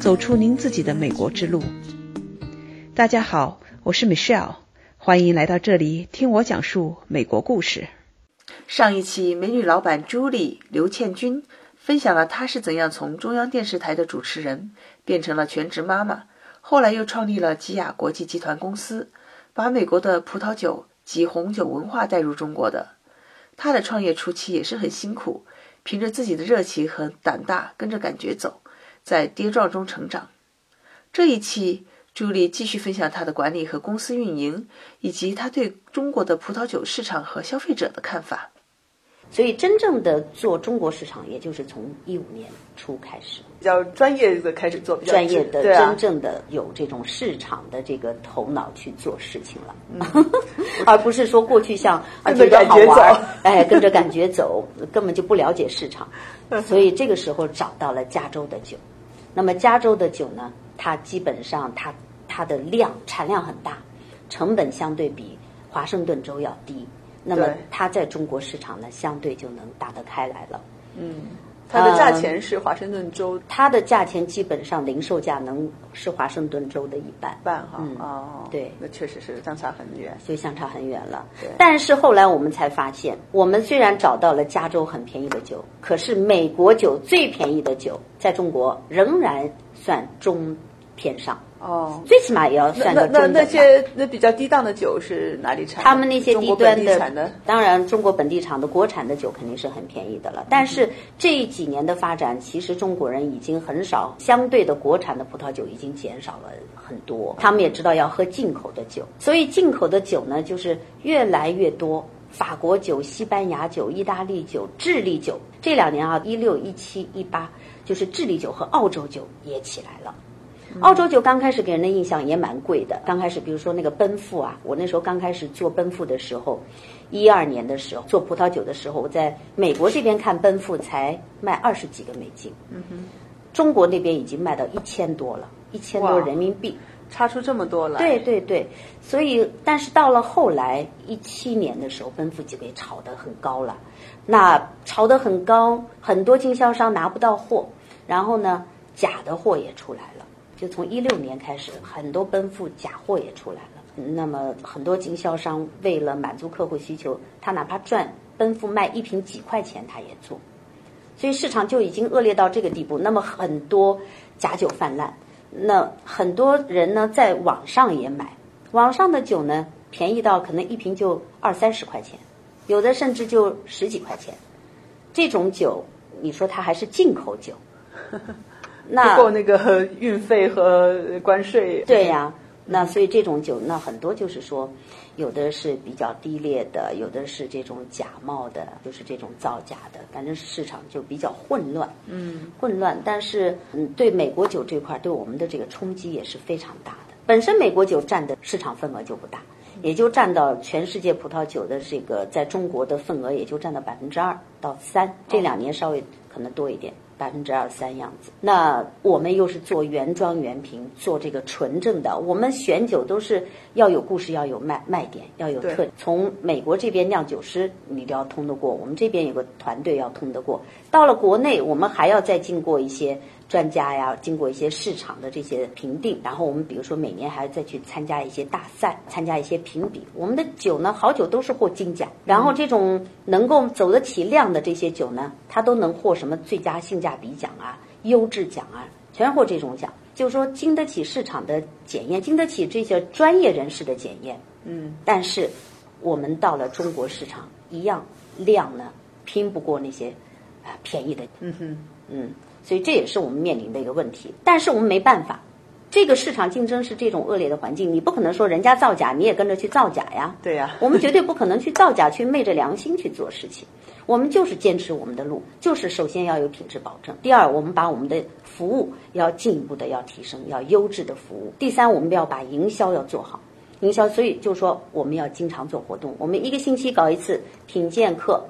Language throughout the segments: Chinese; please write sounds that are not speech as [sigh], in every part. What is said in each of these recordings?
走出您自己的美国之路。大家好，我是 Michelle，欢迎来到这里听我讲述美国故事。上一期，美女老板朱莉刘倩君分享了她是怎样从中央电视台的主持人变成了全职妈妈，后来又创立了吉雅国际集团公司，把美国的葡萄酒及红酒文化带入中国的。她的创业初期也是很辛苦，凭着自己的热情和胆大，跟着感觉走，在跌撞中成长。这一期，朱莉继续分享她的管理和公司运营，以及她对中国的葡萄酒市场和消费者的看法。所以，真正的做中国市场，也就是从一五年初开始，比较专业的开始做，比较专业的、啊真正的有这种市场的这个头脑去做事情了，[laughs] 而不是说过去像 [laughs] 啊跟着觉得好感觉走，哎，跟着感觉走，[laughs] 根本就不了解市场。所以这个时候找到了加州的酒。那么加州的酒呢，它基本上它它的量产量很大，成本相对比华盛顿州要低。那么它在中国市场呢，相对就能打得开来了。它的价钱是华盛顿州它的价钱基本上零售价能是华盛顿州的一半，半哈，嗯哦，对那确实是相差很远。所以相差很远了对。但是后来我们才发现，我们虽然找到了加州很便宜的酒，可是美国酒最便宜的酒，在中国仍然算中偏上，哦，最起码也要那那那算个中等吧那些那比较低档的酒是哪里产的？他们那些低端的，当然中国本地产的国产的酒肯定是很便宜的了。但是这几年的发展，其实中国人已经很少，相对的国产的葡萄酒已经减少了很多。他们也知道要喝进口的酒，所以进口的酒呢，就是越来越多。法国酒、西班牙酒、意大利酒、智利酒，这两年啊，一六、一七、一八，就是智利酒和澳洲酒也起来了。澳洲酒刚开始给人的印象也蛮贵的。刚开始，比如说那个奔富啊，我那时候刚开始做奔富的时候，一二年的时候做葡萄酒的时候，我在美国这边看奔富才卖二十几个美金，嗯哼，中国那边已经卖到一千多了，一千多人民币。差出这么多了。对对对，所以但是到了后来一七年的时候，奔富就给炒得很高了。那炒得很高，很多经销商拿不到货，然后呢，假的货也出来了。就从一六年开始，很多奔富假货也出来了。那么很多经销商为了满足客户需求，他哪怕赚奔富卖一瓶几块钱，他也做。所以市场就已经恶劣到这个地步。那么很多假酒泛滥，那很多人呢在网上也买，网上的酒呢便宜到可能一瓶就二三十块钱，有的甚至就十几块钱。这种酒，你说它还是进口酒，那不够那个 [laughs] 运费和关税。对呀、那所以这种酒，那很多就是说，有的是比较低劣的，有的是这种假冒的，就是这种造假的，反正市场就比较混乱，嗯，混乱。但是，嗯，对美国酒这块儿对我们的这个冲击也是非常大的。本身美国酒占的市场份额就不大，也就占到全世界葡萄酒的这个在中国的份额也就占到百分之二到三，这两年稍微可能多一点。百分之二三样子，那我们又是做原装原瓶，做这个纯正的。我们选酒都是要有故事，要有卖卖点，要有对特。从美国这边酿酒师你都要通得过，我们这边有个团队要通得过。到了国内，我们还要再经过一些专家呀，经过一些市场的这些评定，然后我们比如说每年还要再去参加一些大赛，参加一些评比。我们的酒呢，好酒都是获金奖，然后这种能够走得起量的这些酒呢，它都能获什么最佳性价比奖啊、优质奖啊，全是获这种奖。就是说，经得起市场的检验，经得起这些专业人士的检验。嗯，但是我们到了中国市场，一样量呢拼不过那些啊、便宜的。嗯哼，嗯，所以这也是我们面临的一个问题。但是我们没办法，这个市场竞争是这种恶劣的环境，你不可能说人家造假，你也跟着去造假呀。对呀我们绝对不可能去造假，去昧着良心去做事情。我们就是坚持我们的路，就是首先要有品质保证。第二，我们把我们的服务要进一步的要提升，要优质的服务。第三，我们要把营销要做好。营销，所以就是说我们要经常做活动，我们一个星期搞一次品鉴课，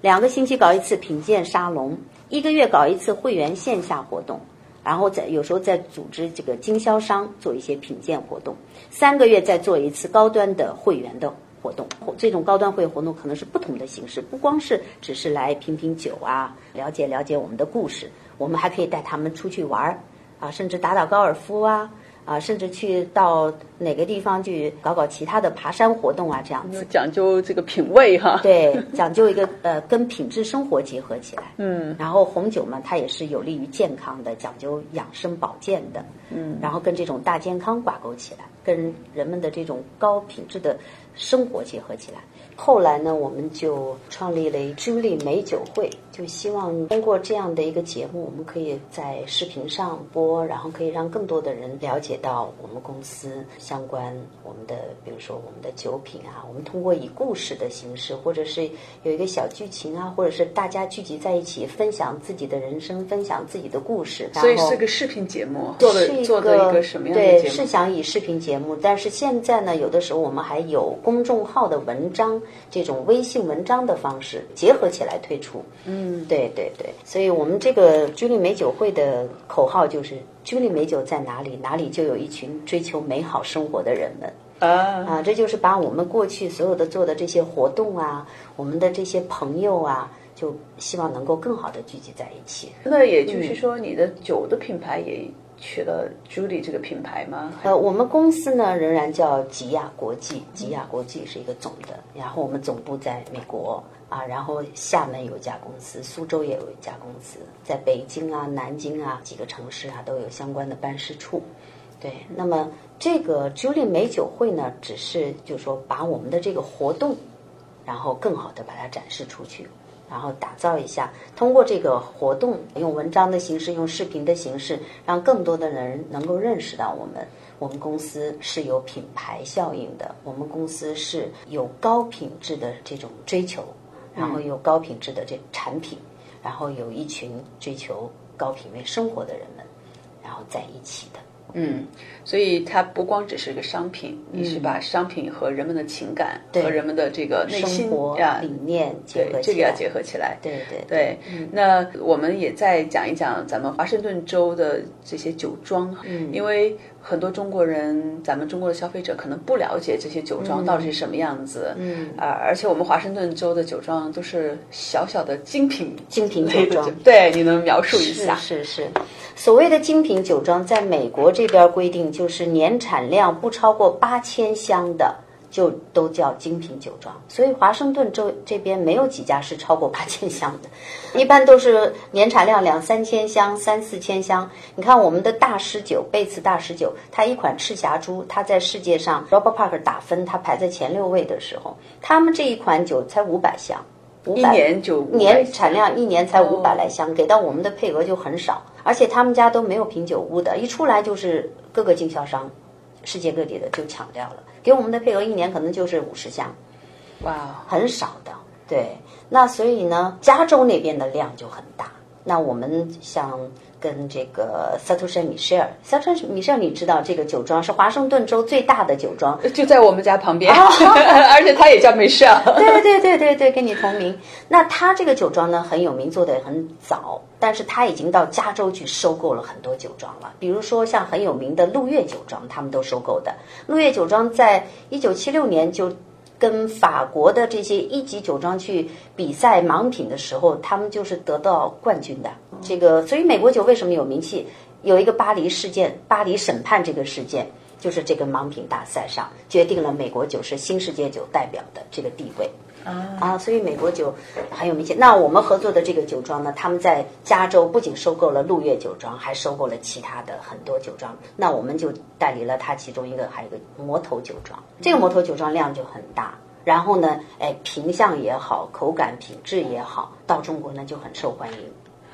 两个星期搞一次品鉴沙龙，一个月搞一次会员线下活动，然后再有时候再组织这个经销商做一些品鉴活动，三个月再做一次高端的会员的活动。这种高端会活动可能是不同的形式，不光是只是来品品酒啊，了解了解我们的故事，我们还可以带他们出去玩儿。啊，甚至打打高尔夫啊。啊，甚至去到哪个地方去搞搞其他的爬山活动啊，这样子讲究这个品味哈。对，讲究一个呃，跟品质生活结合起来。嗯。然后红酒嘛，它也是有利于健康的，讲究养生保健的。嗯。然后跟这种大健康挂钩起来，跟人们的这种高品质的生活结合起来。后来呢，我们就创立了朱莉美酒会，就希望通过这样的一个节目，我们可以在视频上播，然后可以让更多的人了解到我们公司相关我们的，比如说我们的酒品啊，我们通过以故事的形式，或者是有一个小剧情啊，或者是大家聚集在一起分享自己的人生，分享自己的故事。所以是个视频节目，做的做的一个什么样的节目？对，是想以视频节目，但是现在呢，有的时候我们还有公众号的文章。这种微信文章的方式结合起来推出，嗯，对对对，所以我们这个居里美酒会的口号就是“居里美酒在哪里，哪里就有一群追求美好生活的人们”。啊啊，这就是把我们过去所有的做的这些活动啊，我们的这些朋友啊，就希望能够更好的聚集在一起。那也就是说，你的酒的品牌也。取了 Julie 这个品牌吗？呃，我们公司呢仍然叫吉亚国际，吉亚国际是一个总的，然后我们总部在美国啊，然后厦门有一家公司，苏州也有一家公司，在北京啊、南京啊几个城市啊都有相关的办事处。对，那么这个 Julie 美酒会呢，只是就是说把我们的这个活动，然后更好的把它展示出去。然后打造一下，通过这个活动，用文章的形式，用视频的形式，让更多的人能够认识到我们。我们公司是有品牌效应的，我们公司是有高品质的这种追求，然后有高品质的这产品，然后有一群追求高品位生活的人们，然后在一起的。嗯，所以它不光只是一个商品，你是把商品和人们的情感和人们的这个内心理念结合起来，这个要结合起来。对对对。那我们也再讲一讲咱们华盛顿州的这些酒庄，嗯，因为。很多中国人，咱们中国的消费者可能不了解这些酒庄到底是什么样子，嗯，啊，而且我们华盛顿州的酒庄都是小小的精品精品酒庄，对，你能描述一下？是是是，所谓的精品酒庄，在美国这边规定就是年产量不超过八千箱的。就都叫精品酒庄，所以华盛顿州这边没有几家是超过八千箱的，[laughs] 一般都是年产量两三千箱、三四千箱。你看我们的大师酒贝茨大师酒，它一款赤霞珠，它在世界上 Robert Parker 打分，它排在前六位的时候，他们这一款酒才五百箱，一年就年产量一年才五百来箱，给到我们的配额就很少，而且他们家都没有品酒屋的，一出来就是各个经销商，世界各地的就抢掉了。给我们的配额一年可能就是五十箱，哇，很少的。对，那所以呢，加州那边的量就很大。那我们像跟这个萨图什米歇尔，萨图什米歇尔，你知道这个酒庄是华盛顿州最大的酒庄，就在我们家旁边，[laughs] 而且它也叫米歇尔。对对对对对，跟你同名。那它这个酒庄呢很有名，做的很早，但是他已经到加州去收购了很多酒庄了。比如说像很有名的鹿悦酒庄，他们都收购的。鹿悦酒庄在一九七六年就。跟法国的这些一级酒庄去比赛盲品的时候，他们就是得到冠军的。这个，所以美国酒为什么有名气？有一个巴黎事件，巴黎审判这个事件，就是这个盲品大赛上决定了美国酒是新世界酒代表的这个地位。啊啊，所以美国酒很有名气。那我们合作的这个酒庄呢，他们在加州不仅收购了鹿月酒庄，还收购了其他的很多酒庄。那我们就代理了它其中一个，还有一个魔头酒庄。这个魔头酒庄量就很大，然后呢，哎，品相也好，口感品质也好，到中国呢就很受欢迎。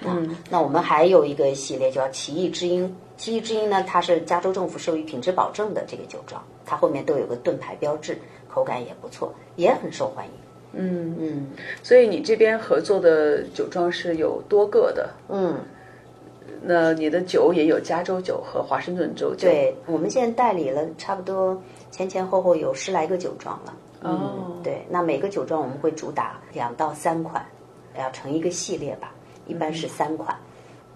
嗯，那我们还有一个系列叫奇异之音。奇异之音呢，它是加州政府授予品质保证的这个酒庄，它后面都有个盾牌标志，口感也不错，也很受欢迎。嗯。嗯，所以你这边合作的酒庄是有多个的，嗯，那你的酒也有加州酒和华盛顿州酒。对，我们现在代理了差不多前前后后有十来个酒庄了。哦，对，那每个酒庄我们会主打两到三款，要成一个系列吧，一般是三款，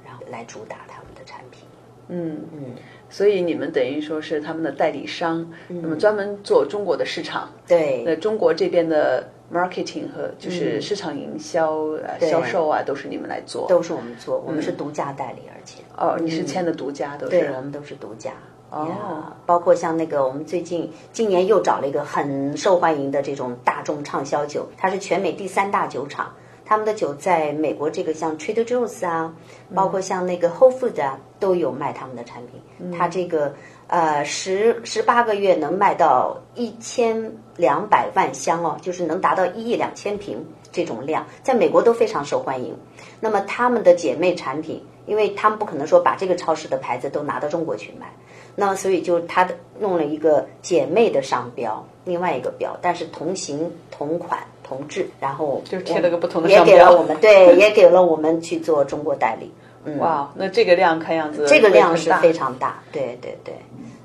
然后来主打他们的产品。嗯。嗯，所以你们等于说是他们的代理商，那么专门做中国的市场。对，那中国这边的 marketing 和就是市场营销、呃销售啊，都是你们来做。都是我们做，我们是独家代理，而且哦，你是签的独家，都是。对，我们都是独家。哦，包括像那个，我们最近今年又找了一个很受欢迎的这种大众畅销酒，它是全美第三大酒厂，他们的酒在美国这个像 Trader Joe's 啊，包括像那个 Whole Foods 啊，都有卖他们的产品。它这个呃十十八个月能卖到一千两百万箱哦，就是能达到一亿两千瓶这种量，在美国都非常受欢迎。那么他们的姐妹产品，因为他们不可能说把这个超市的牌子都拿到中国去卖。那么，所以就他的弄了一个姐妹的商标，另外一个标，但是同型、同款、同质，然后就贴了个不同的商标。也给了我们，对，也给了我们去做中国代理。嗯，哇，那这个量看样子，这个量是非常大，对对对。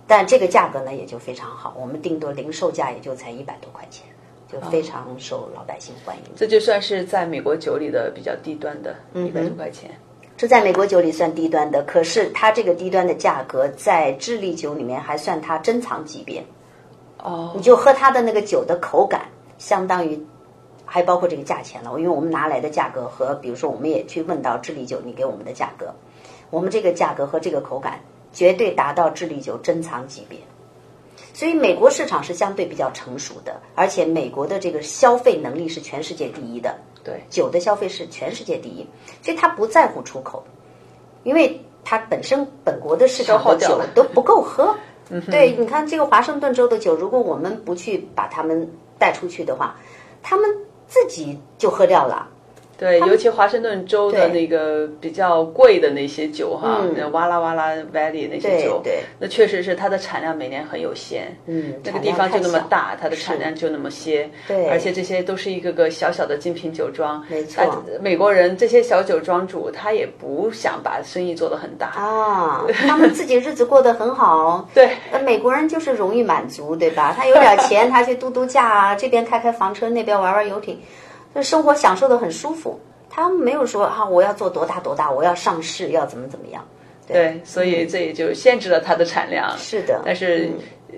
但这个价格呢，也就非常好，我们定多零售价也就才一百多块钱，就非常受老百姓欢迎。这就算是在美国酒里的比较低端的，一百多块钱。这在美国酒里算低端的，可是它这个低端的价格在智利酒里面还算它珍藏级别。哦，你就喝它的那个酒的口感，相当于，还包括这个价钱了。因为我们拿来的价格和，比如说我们也去问到智利酒，你给我们的价格，我们这个价格和这个口感绝对达到智利酒珍藏级别。所以美国市场是相对比较成熟的，而且美国的这个消费能力是全世界第一的。对酒的消费是全世界第一，所以他不在乎出口，因为他本身本国的市场的酒都不够喝。对，你看这个华盛顿州的酒，如果我们不去把他们带出去的话，他们自己就喝掉了。对，尤其华盛顿州的那个比较贵的那些酒哈，那哇啦哇啦 Valley 那些酒，对，那确实是它的产量每年很有限。嗯，那个地方就那么大，它的产量就那么些。对，而且这些都是一个个小小的精品酒庄。没错，美国人这些小酒庄主他也不想把生意做得很大啊，他们自己日子过得很好。[laughs] 对，美国人就是容易满足，对吧？他有点钱，他去度度假啊，这边开开房车，那边玩玩游艇。生活享受的很舒服，他没有说啊，我要做多大多大，我要上市，要怎么怎么样。对，所以这也就限制了它的产量。是的，但是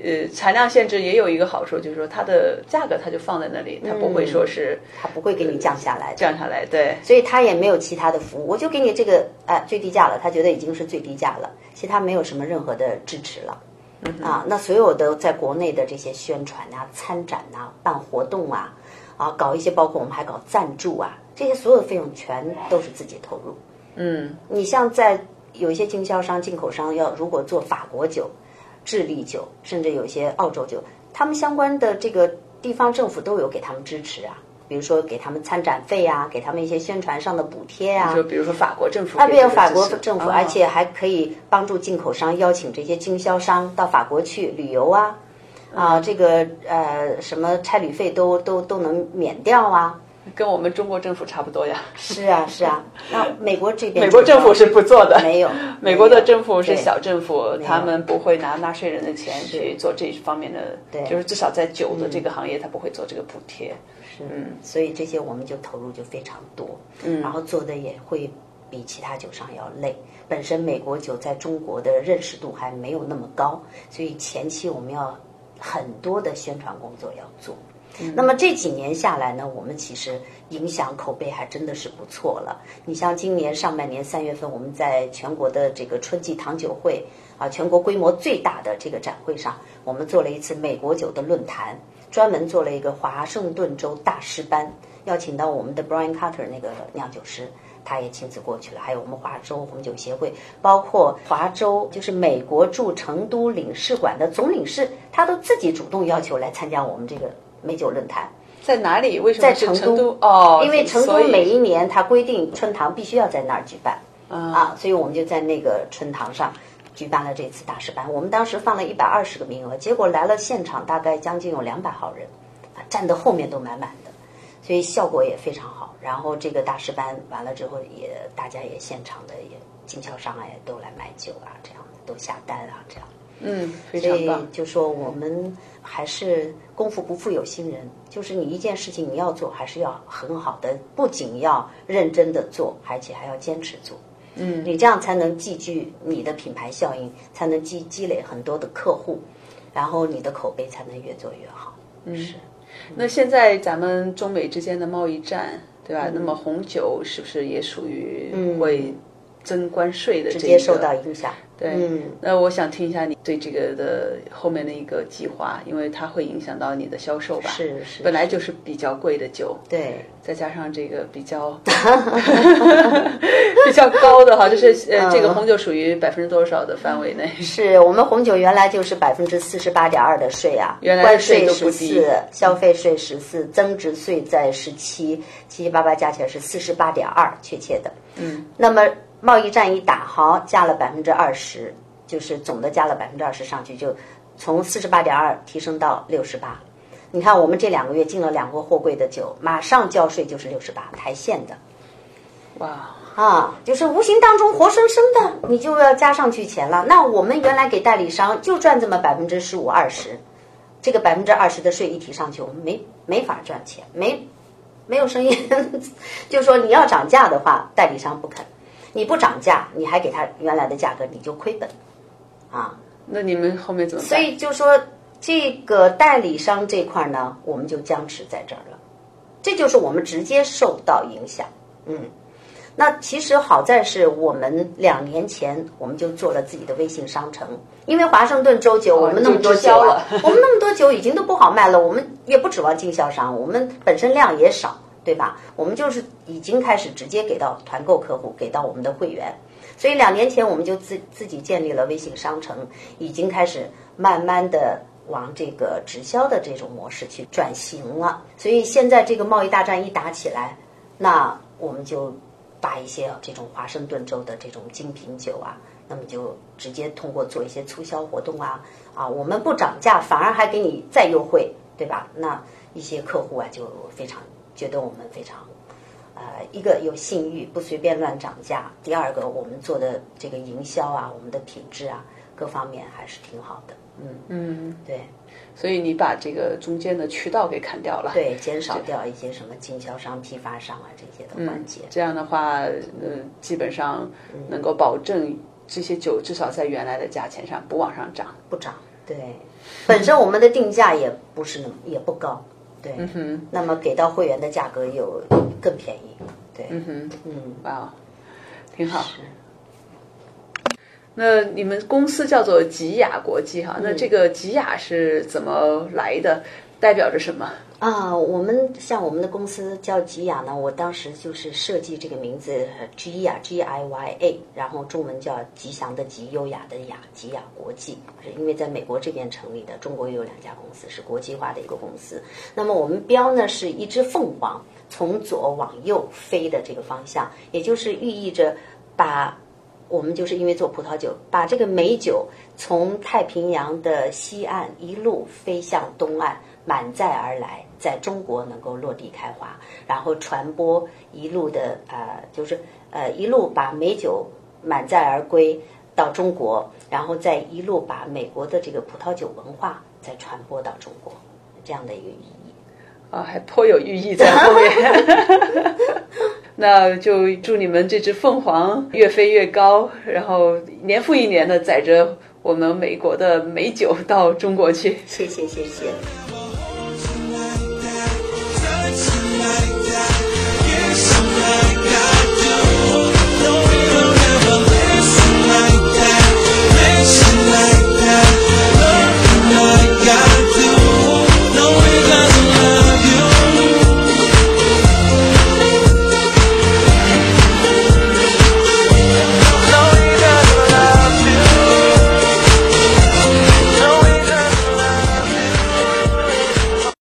呃，产量限制也有一个好处，就是说它的价格它就放在那里，它不会说是它不会给你降下来，降下来。对，所以它也没有其他的服务，我就给你这个哎最低价了，他觉得已经是最低价了，其他没有什么任何的支持了。啊，那所有的在国内的这些宣传啊、参展啊、办活动啊。啊，搞一些包括我们还搞赞助啊，这些所有的费用全都是自己投入。嗯，你像在有一些经销商、进口商要如果做法国酒、智利酒，甚至有一些澳洲酒，他们相关的这个地方政府都有给他们支持啊，比如说给他们参展费啊，给他们一些宣传上的补贴啊。就比如说法国政府，啊，比如法国政府，而且还可以帮助进口商邀请这些经销商到法国去旅游啊。啊，这个呃，什么差旅费都都都能免掉啊，跟我们中国政府差不多呀。是啊，是啊。那美国这边，美国政府是不做的，没有。[laughs] 美国的政府是小政府，他们不会拿纳税人的钱去做这方面的，对就是至少在酒的这个行业，他不会做这个补贴。是，嗯，所以这些我们就投入就非常多，嗯，然后做的也会比其他酒商要累。本身美国酒在中国的认识度还没有那么高，所以前期我们要。很多的宣传工作要做，那么这几年下来呢，我们其实影响口碑还真的是不错了。你像今年上半年三月份，我们在全国的这个春季糖酒会啊，全国规模最大的这个展会上，我们做了一次美国酒的论坛，专门做了一个华盛顿州大师班，邀请到我们的 Brian Carter 那个酿酒师。他也亲自过去了，还有我们华州红酒协会，包括华州就是美国驻成都领事馆的总领事，他都自己主动要求来参加我们这个美酒论坛。在哪里？为什么？在成都哦，因为成都每一年他规定春堂必须要在那儿举办啊，所以我们就在那个春堂上举办了这次大师班。我们当时放了一百二十个名额，结果来了现场大概将近有两百号人，啊，站的后面都满满的。所以效果也非常好，然后这个大师班完了之后，也大家也现场的也经销商啊也都来买酒啊，这样都下单啊，这样。嗯，非常棒。就说我们还是功夫不负有心人，就是你一件事情你要做，还是要很好的，不仅要认真的做，而且还要坚持做。嗯，你这样才能积聚你的品牌效应，才能积积累很多的客户。然后你的口碑才能越做越好。嗯，是。那现在咱们中美之间的贸易战，对吧？那么红酒是不是也属于会征关税的？直接受到影响。对，那我想听一下你对这个的后面的一个计划，因为它会影响到你的销售吧？是是，本来就是比较贵的酒，对，再加上这个比较 [laughs] 比较高的哈，就是呃，这个红酒属于百分之多少的范围内？是我们红酒原来就是百分之四十八点二的税啊，原来关税十四，消费税十四，增值税在十七，七七八八加起来是四十八点二，确切的。嗯，那么。贸易战一打，好加了百分之二十，就是总的加了百分之二十上去，就从四十八点二提升到六十八。你看，我们这两个月进了两个货柜的酒，马上交税就是六十八，台县的。哇啊，就是无形当中活生生的，你就要加上去钱了。那我们原来给代理商就赚这么百分之十五二十，这个百分之二十的税一提上去，我们没没法赚钱，没没有生意。[laughs] 就说你要涨价的话，代理商不肯。你不涨价，你还给他原来的价格，你就亏本，啊？那你们后面怎么办？所以就说这个代理商这块呢，我们就僵持在这儿了，这就是我们直接受到影响。嗯，那其实好在是我们两年前我们就做了自己的微信商城，因为华盛顿州酒我们那么多酒啊，我们那么多酒已经都不好卖了，我们也不指望经销商，我们本身量也少。对吧？我们就是已经开始直接给到团购客户，给到我们的会员，所以两年前我们就自自己建立了微信商城，已经开始慢慢的往这个直销的这种模式去转型了。所以现在这个贸易大战一打起来，那我们就把一些这种华盛顿州的这种精品酒啊，那么就直接通过做一些促销活动啊，啊，我们不涨价，反而还给你再优惠，对吧？那一些客户啊就非常。觉得我们非常，呃，一个有信誉，不随便乱涨价；第二个，我们做的这个营销啊，我们的品质啊，各方面还是挺好的。嗯嗯，对。所以你把这个中间的渠道给砍掉了，对，减少掉一些什么经销商、批发商啊这些的环节。这样的话，呃，基本上能够保证这些酒至少在原来的价钱上不往上涨，不涨。对，本身我们的定价也不是那么也不高。对，嗯哼，那么给到会员的价格又更便宜，对，嗯哼，嗯，哇，挺好。那你们公司叫做吉雅国际哈，那这个吉雅是怎么来的？代表着什么？啊，我们像我们的公司叫吉雅呢，我当时就是设计这个名字，吉雅 G I Y A，然后中文叫吉祥的吉，优雅的雅，吉雅国际，是因为在美国这边成立的，中国也有两家公司，是国际化的一个公司。那么我们标呢是一只凤凰从左往右飞的这个方向，也就是寓意着把我们就是因为做葡萄酒，把这个美酒从太平洋的西岸一路飞向东岸。满载而来，在中国能够落地开花，然后传播一路的呃，就是呃一路把美酒满载而归到中国，然后再一路把美国的这个葡萄酒文化再传播到中国，这样的一个寓意义啊，还颇有寓意在后面。那就祝你们这只凤凰越飞越高，然后年复一年的载着我们美国的美酒到中国去。谢谢，谢谢。